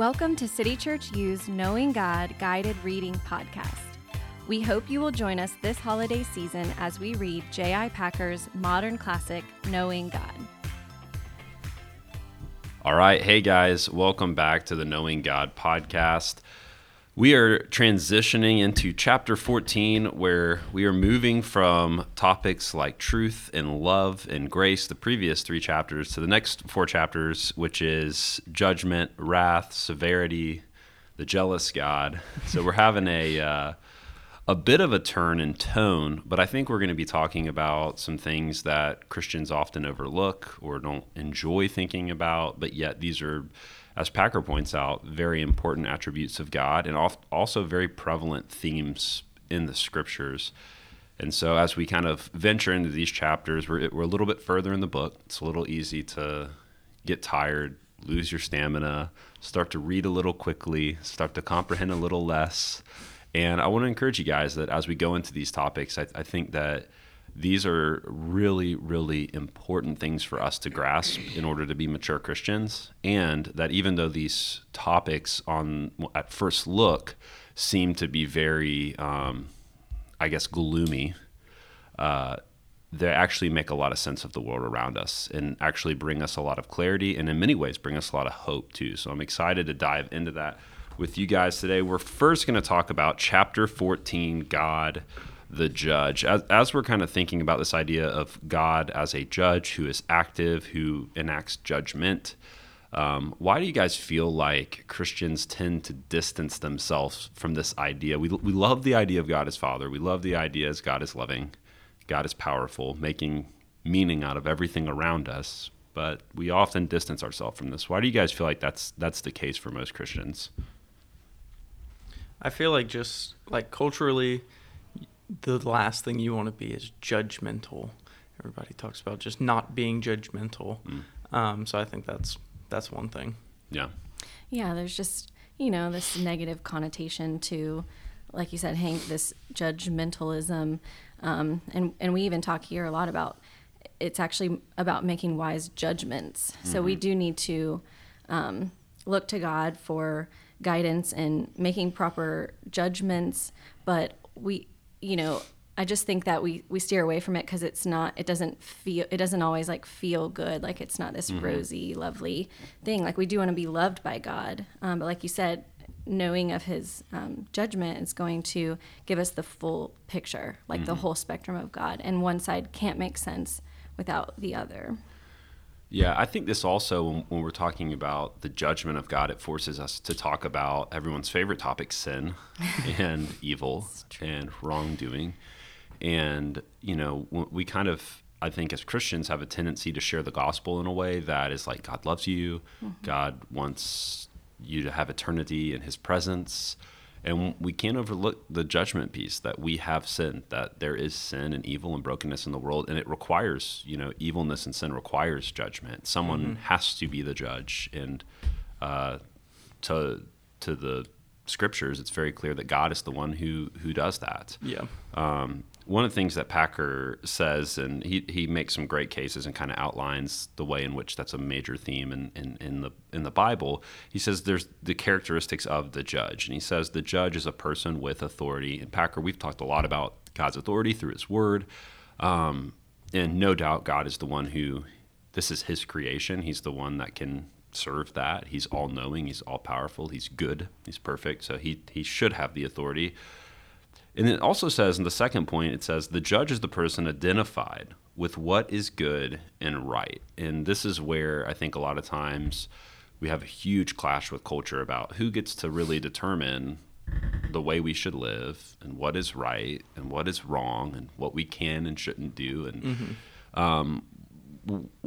Welcome to City Church U's Knowing God Guided Reading Podcast. We hope you will join us this holiday season as we read J.I. Packer's modern classic, Knowing God. All right. Hey, guys. Welcome back to the Knowing God podcast. We are transitioning into chapter 14, where we are moving from topics like truth and love and grace, the previous three chapters, to the next four chapters, which is judgment, wrath, severity, the jealous God. So we're having a. Uh, a bit of a turn in tone, but I think we're going to be talking about some things that Christians often overlook or don't enjoy thinking about, but yet these are as Packer points out, very important attributes of God and also very prevalent themes in the scriptures. And so, as we kind of venture into these chapters, we're, we're a little bit further in the book. It's a little easy to get tired, lose your stamina, start to read a little quickly, start to comprehend a little less. And I want to encourage you guys that as we go into these topics, I, I think that these are really, really important things for us to grasp in order to be mature Christians. And that even though these topics on at first look seem to be very, um, I guess, gloomy, uh, they actually make a lot of sense of the world around us and actually bring us a lot of clarity and in many ways bring us a lot of hope too. So I'm excited to dive into that with you guys today. We're first going to talk about chapter 14, God the judge. As, as we're kind of thinking about this idea of God as a judge who is active, who enacts judgment, um, why do you guys feel like Christians tend to distance themselves from this idea? We, we love the idea of God as Father. We love the idea as God is loving, God is powerful, making meaning out of everything around us. But we often distance ourselves from this. Why do you guys feel like that's that's the case for most Christians? I feel like just like culturally, the last thing you want to be is judgmental. Everybody talks about just not being judgmental. Mm. Um, so I think that's that's one thing. Yeah. Yeah, there's just you know this negative connotation to, like you said, Hank, this judgmentalism, um, and and we even talk here a lot about it's actually about making wise judgments. Mm-hmm. So we mm-hmm. do need to um, look to God for guidance and making proper judgments, but we you know, I just think that we we steer away from it because it's not. It doesn't feel. It doesn't always like feel good. Like it's not this mm-hmm. rosy, lovely thing. Like we do want to be loved by God, um, but like you said, knowing of His um, judgment is going to give us the full picture, like mm-hmm. the whole spectrum of God. And one side can't make sense without the other. Yeah, I think this also, when, when, we're talking about the judgment of God, it forces us to talk about everyone's favorite topic sin and evil and wrongdoing. And, you know, we kind of, I think as Christians, have a tendency to share the gospel in a way that is like God loves you, mm-hmm. God wants you to have eternity in his presence and we can't overlook the judgment piece that we have sin that there is sin and evil and brokenness in the world and it requires you know evilness and sin requires judgment. Someone mm-hmm. has to be the judge. And uh, to to the scriptures it's very clear that god is the one who who does that. Yeah. Um, one of the things that Packer says, and he, he makes some great cases and kind of outlines the way in which that's a major theme in, in, in, the in the Bible. He says there's the characteristics of the judge, and he says the judge is a person with authority. And Packer, we've talked a lot about God's authority through His Word, um, and no doubt God is the one who this is His creation. He's the one that can serve that. He's all knowing. He's all powerful. He's good. He's perfect. So he he should have the authority. And it also says in the second point, it says the judge is the person identified with what is good and right. And this is where I think a lot of times we have a huge clash with culture about who gets to really determine the way we should live and what is right and what is wrong and what we can and shouldn't do. And mm-hmm. um,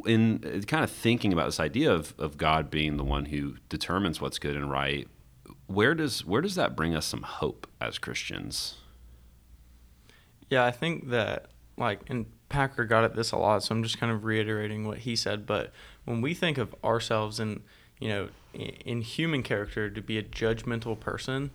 in kind of thinking about this idea of, of God being the one who determines what's good and right, where does where does that bring us some hope as Christians? Yeah, I think that like and Packer got at this a lot, so I'm just kind of reiterating what he said. But when we think of ourselves and you know in human character to be a judgmental person,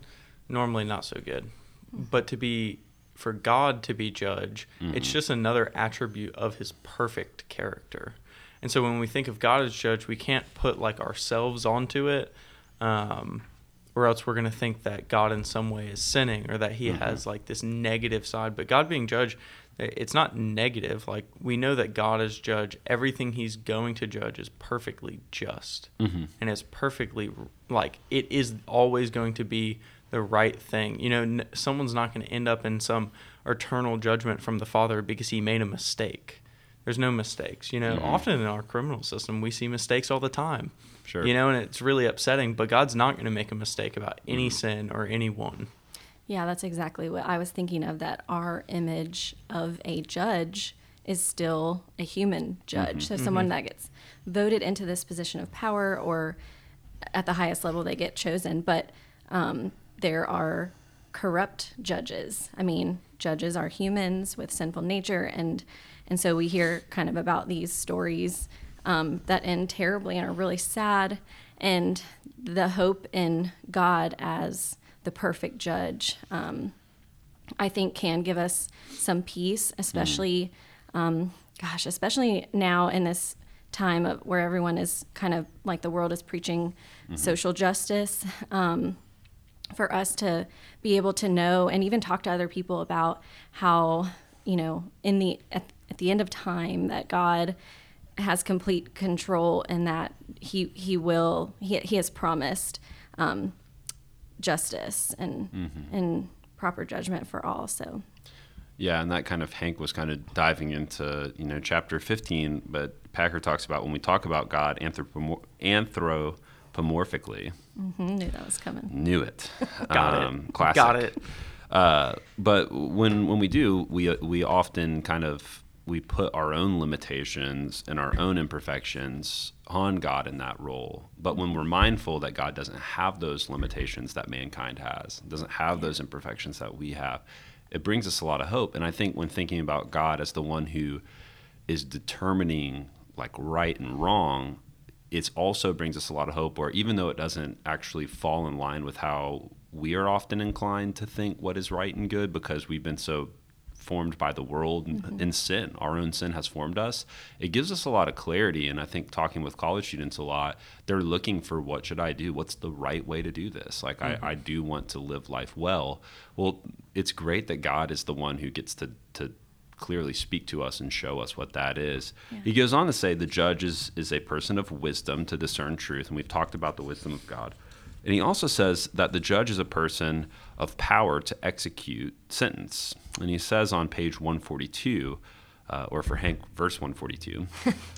normally not so good. But to be for God to be judge, mm-hmm. it's just another attribute of his perfect character. And so when we think of God as judge, we can't put like ourselves onto it. Um, or else we're going to think that God in some way is sinning or that he mm-hmm. has like this negative side. But God being judge, it's not negative. Like we know that God is judge. Everything he's going to judge is perfectly just. Mm-hmm. And it's perfectly like it is always going to be the right thing. You know, n- someone's not going to end up in some eternal judgment from the Father because he made a mistake. There's no mistakes. You know, mm-hmm. often in our criminal system, we see mistakes all the time. Sure. You know, and it's really upsetting, but God's not going to make a mistake about any mm-hmm. sin or anyone. Yeah, that's exactly what I was thinking of that our image of a judge is still a human judge. Mm-hmm. So someone mm-hmm. that gets voted into this position of power or at the highest level they get chosen, but um, there are corrupt judges. I mean, judges are humans with sinful nature and and so we hear kind of about these stories um, that end terribly and are really sad. And the hope in God as the perfect judge, um, I think, can give us some peace, especially, um, gosh, especially now in this time of where everyone is kind of like the world is preaching mm-hmm. social justice. Um, for us to be able to know and even talk to other people about how you know in the at, at the end of time that God has complete control and that he he will he, he has promised um, justice and mm-hmm. and proper judgment for all so yeah and that kind of hank was kind of diving into you know chapter 15 but packer talks about when we talk about god anthropomor- anthropomorphically mm-hmm, knew that was coming. Knew it. Got um, it classic. Got it. Uh, but when when we do we we often kind of we put our own limitations and our own imperfections on God in that role. But when we're mindful that God doesn't have those limitations that mankind has, doesn't have those imperfections that we have, it brings us a lot of hope. And I think when thinking about God as the one who is determining like right and wrong, it also brings us a lot of hope Or even though it doesn't actually fall in line with how we are often inclined to think what is right and good because we've been so formed by the world and, mm-hmm. and, sin. Our own sin has formed us. It gives us a lot of clarity. And I think talking with college students a lot, they're looking for what should I do? What's the right way to do this? Like, mm-hmm. I, I do want to live life well. Well, it's great that God is the one who gets to, to clearly speak to us and show us what that is. Yeah. He goes on to say the judge is, is a person of wisdom to discern truth. And we've talked about the wisdom of God. And he also says that the judge is a person of power to execute sentence. And he says on page 142, uh, or for Hank, verse 142,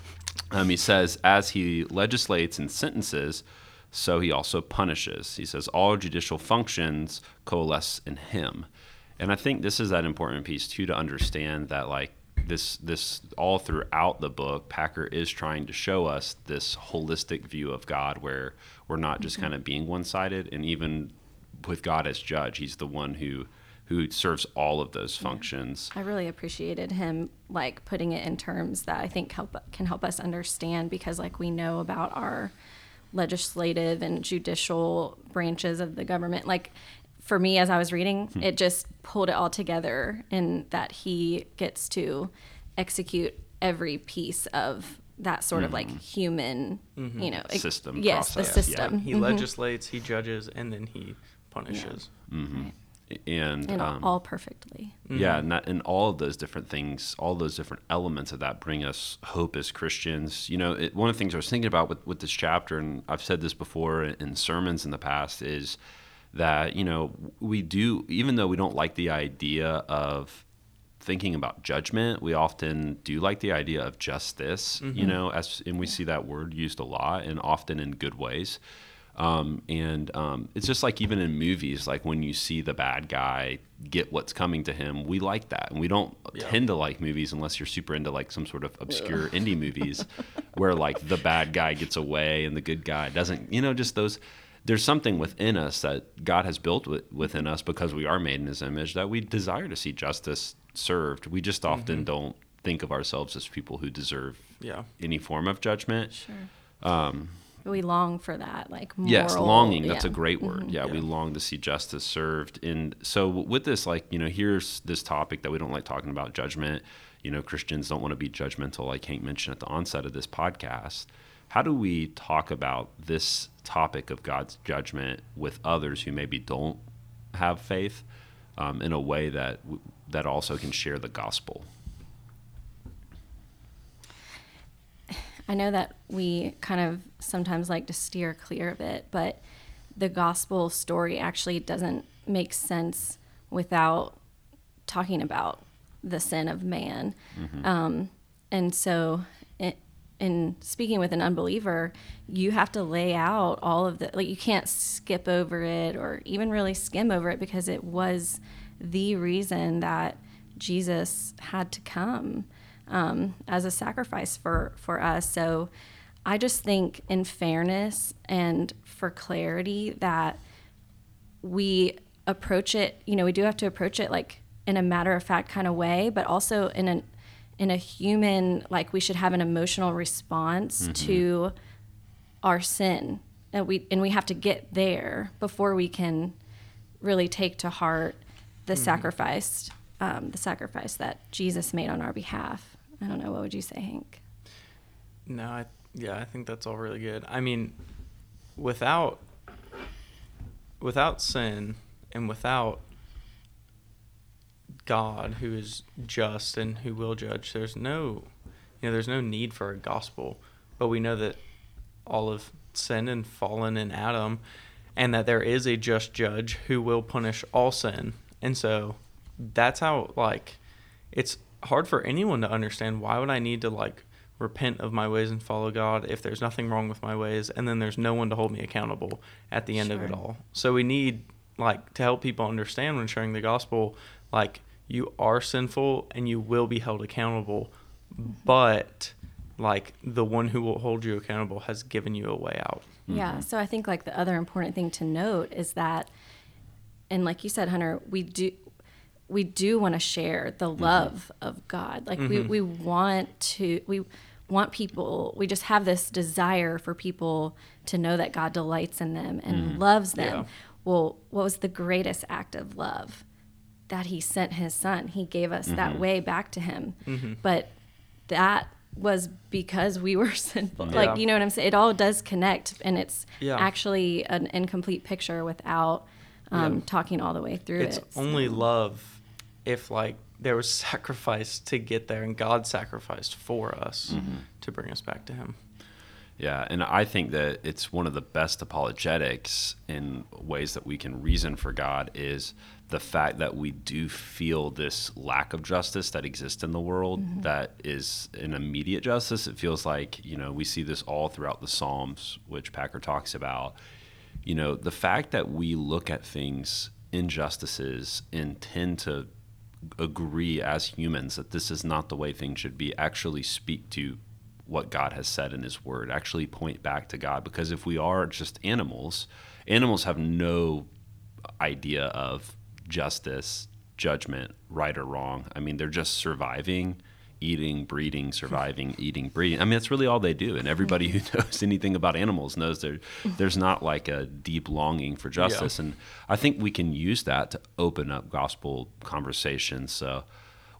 um, he says, as he legislates and sentences, so he also punishes. He says, all judicial functions coalesce in him. And I think this is that important piece, too, to understand that, like, this this all throughout the book packer is trying to show us this holistic view of god where we're not just mm-hmm. kind of being one-sided. And even with god as judge he's the one who who serves all of those functions. I really appreciated him like putting it in terms that i think help can help us understand because like we know about our legislative and judicial branches of the government. Like for me as I was reading, hmm. it just pulled it all together in that he gets to execute every piece of that sort mm-hmm. of like mm-hmm. human, mm-hmm. you know, system. Yes, process. the system. Yeah. He mm-hmm. legislates, he judges, and then he punishes. Yeah. Mm-hmm. Right. And, and um, all perfectly. Yeah, and, that, and all of those different things, all those different elements of that bring us hope as Christians. You know, it, one of the things I was thinking about with, with this chapter, and I've said this before in, in sermons in the past, is – that you know we do even though we don't like the idea of thinking about judgment we often do like the idea of justice mm-hmm. you know as and we see that word used a lot and often in good ways Um, and um, it's just like even in movies, like when you see the bad guy get what's coming to him, we like that, and we don't Yeah. tend to like movies unless you're super into like some sort of obscure indie movies, where like the bad guy gets away and the good guy doesn't. You know, just those. There's something within us that God has built wi- within us because we are made in His image that we desire to see justice served. We just often don't think of ourselves as people who deserve Yeah. any form of judgment. Sure. Um, We long for that, like moral, yes, longing. That's a great word. Yeah, we long to see justice served. And so with this, like you know, here's this topic that we don't like talking about judgment. You know, Christians don't want to be judgmental, like Hank mentioned at the onset of this podcast. How do we talk about this topic of God's judgment with others who maybe don't have faith um, in a way that that also can share the gospel? I know that we kind of sometimes like to steer clear of it, but the gospel story actually doesn't make sense without talking about the sin of man. Um, and so, i in speaking with an unbeliever, you have to lay out all of the, like, you can't skip over it or even really skim over it because it was the reason that Jesus had to come um, as a sacrifice for for us. So I just think, in fairness and for clarity, that we approach it. You know, we do have to approach it like in a matter of fact kind of way, but also in an in a human like we should have an emotional response to our sin, and we and we have to get there before we can really take to heart the sacrifice um, the sacrifice that Jesus made on our behalf. I don't know. What would you say, Hank? No, I, yeah, I think that's all really good. I mean, without without sin and without God, who is just and who will judge, there's no, you know, there's no need for a gospel. But we know that all of sin and fallen in Adam, and that there is a just judge who will punish all sin. And so, that's how like it's hard for anyone to understand why would I need to like repent of my ways and follow God if there's nothing wrong with my ways and then there's no one to hold me accountable at the end of it all. So we need like to help people understand when sharing the gospel like you are sinful and you will be held accountable but like the one who will hold you accountable has given you a way out. Yeah. Mm-hmm. So I think like the other important thing to note is that, and like you said, Hunter, we do we do want to share the mm-hmm. love of God. Like we mm-hmm. we want to we want people. We just have this desire for people to know that God delights in them and loves them. Yeah. Well, what was the greatest act of love? That He sent His Son. He gave us that mm-hmm. way back to Him. Mm-hmm. But that was because we were sinful. Yeah. Like, you know what I'm saying? It all does connect, and it's Yeah. actually an incomplete picture without um, Yeah. talking all the way through it's it. only love if like there was sacrifice to get there and God sacrificed for us mm-hmm. to bring us back to him. Yeah, and I think that it's one of the best apologetics in ways that we can reason for God is the fact that we do feel this lack of justice that exists in the world mm-hmm. that is an immediate justice. It feels like, you know, we see this all throughout the Psalms, which Packer talks about. You know, the fact that we look at things, injustices, and tend to agree as humans that this is not the way things should be actually speak to what God has said in His Word, actually point back to God. Because if we are just animals, animals have no idea of justice, judgment, right or wrong. I mean, they're just surviving, eating, breeding, surviving, eating, breeding. I mean, that's really all they do. And everybody who knows anything about animals knows there there's not like a deep longing for justice. And I think we can use that to open up gospel conversations. So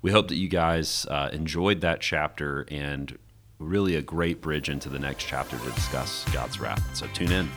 we hope that you guys uh, enjoyed that chapter and really a great bridge into the next chapter to discuss God's wrath. So tune in.